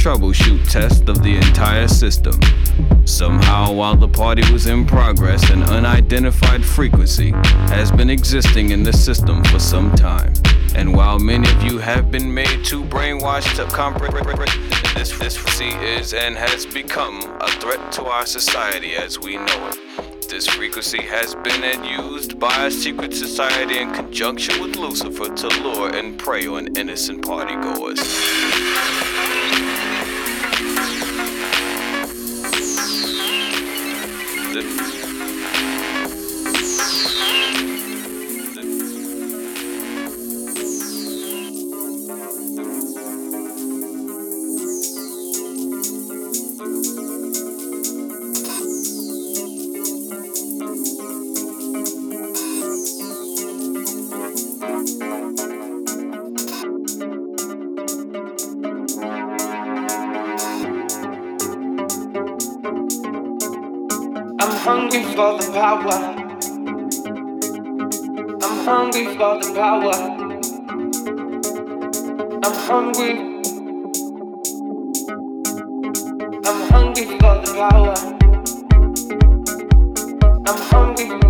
Troubleshoot test of the entire system. Somehow, while the party was in progress, an unidentified frequency has been existing in the system for some time. And while many of you have been made too brainwashed to comprehend this frequency is and has become a threat to our society as we know it. This frequency has been and used by a secret society in conjunction with Lucifer to lure and prey on innocent partygoers. Hungry power. I'm hungry for the power. I'm hungry. I'm hungry for the power. I'm hungry.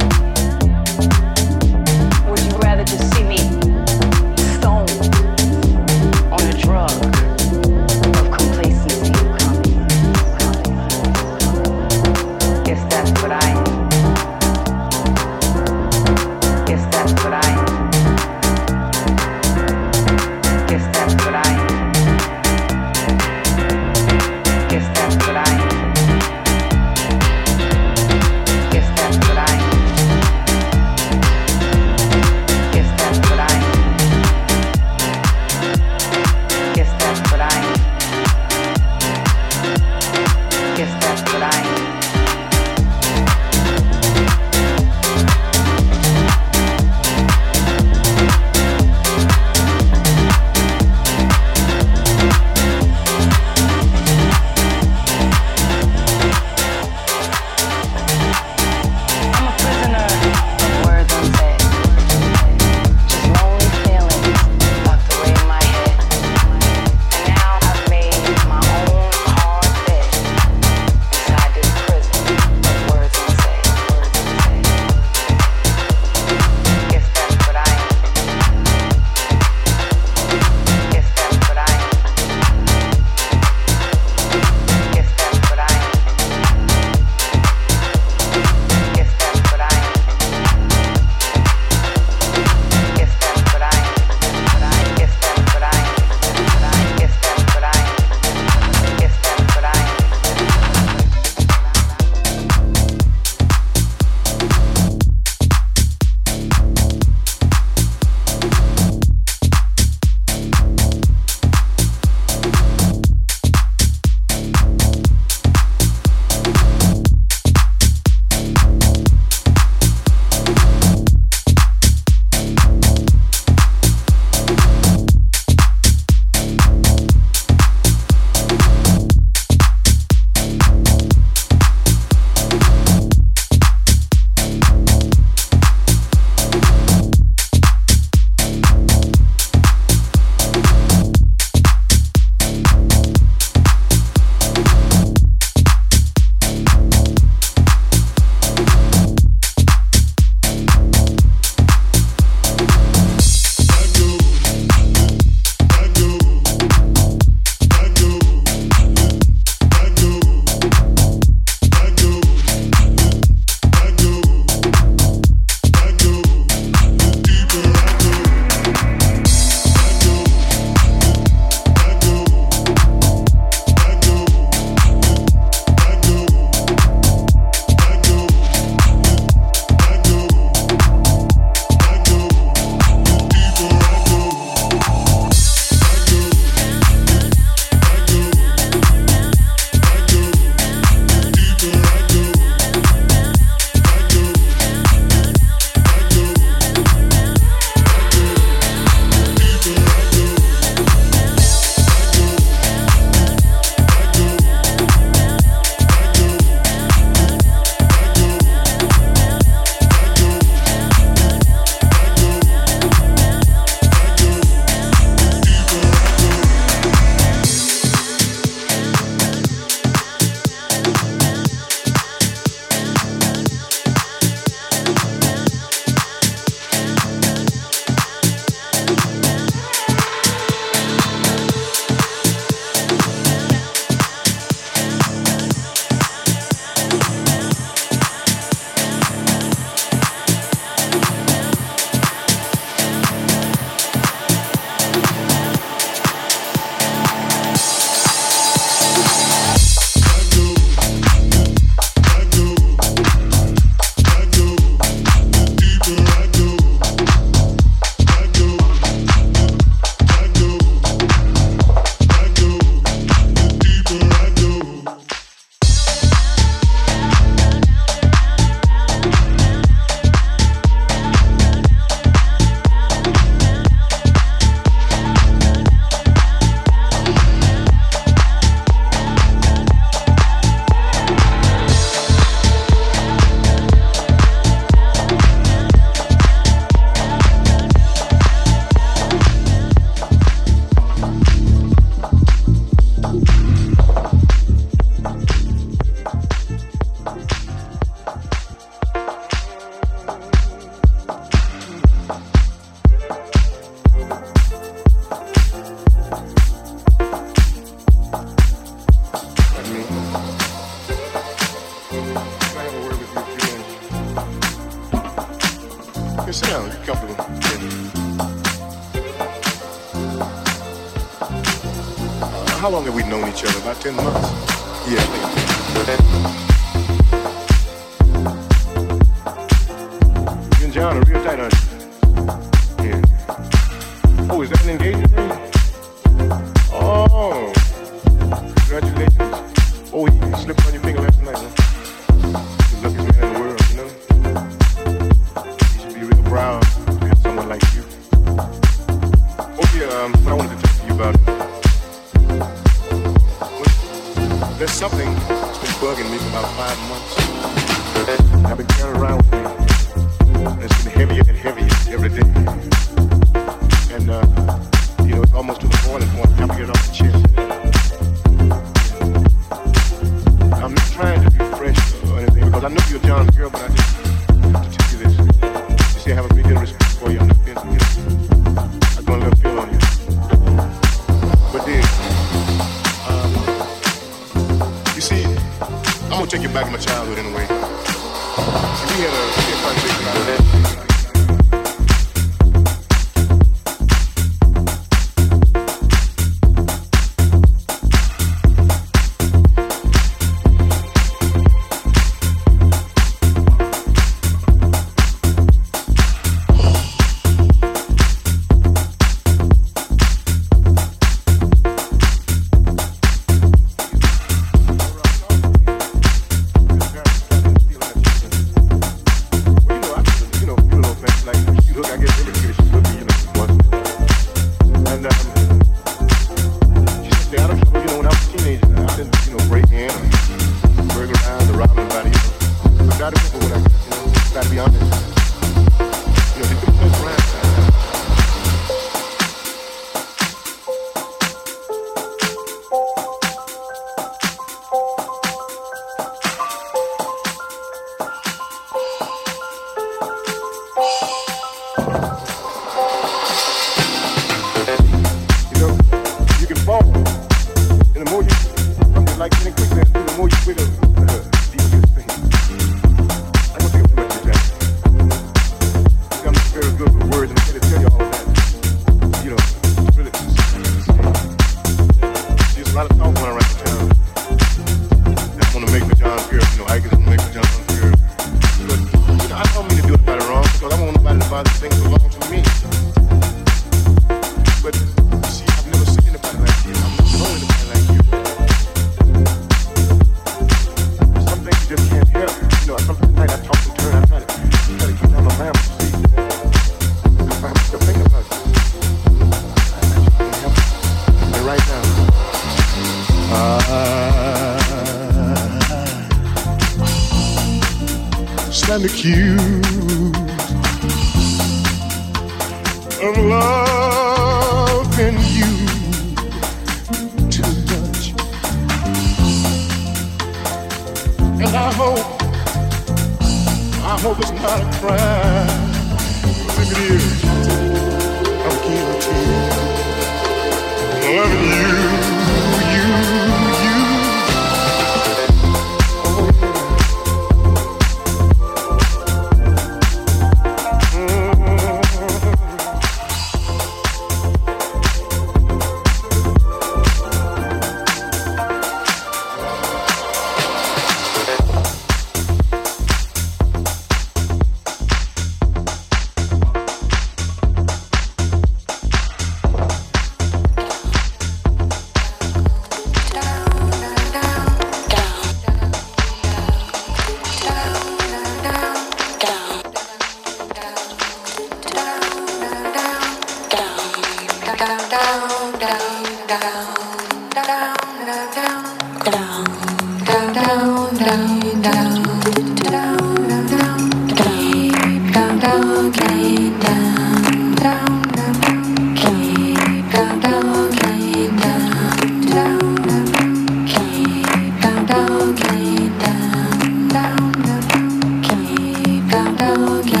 Okay.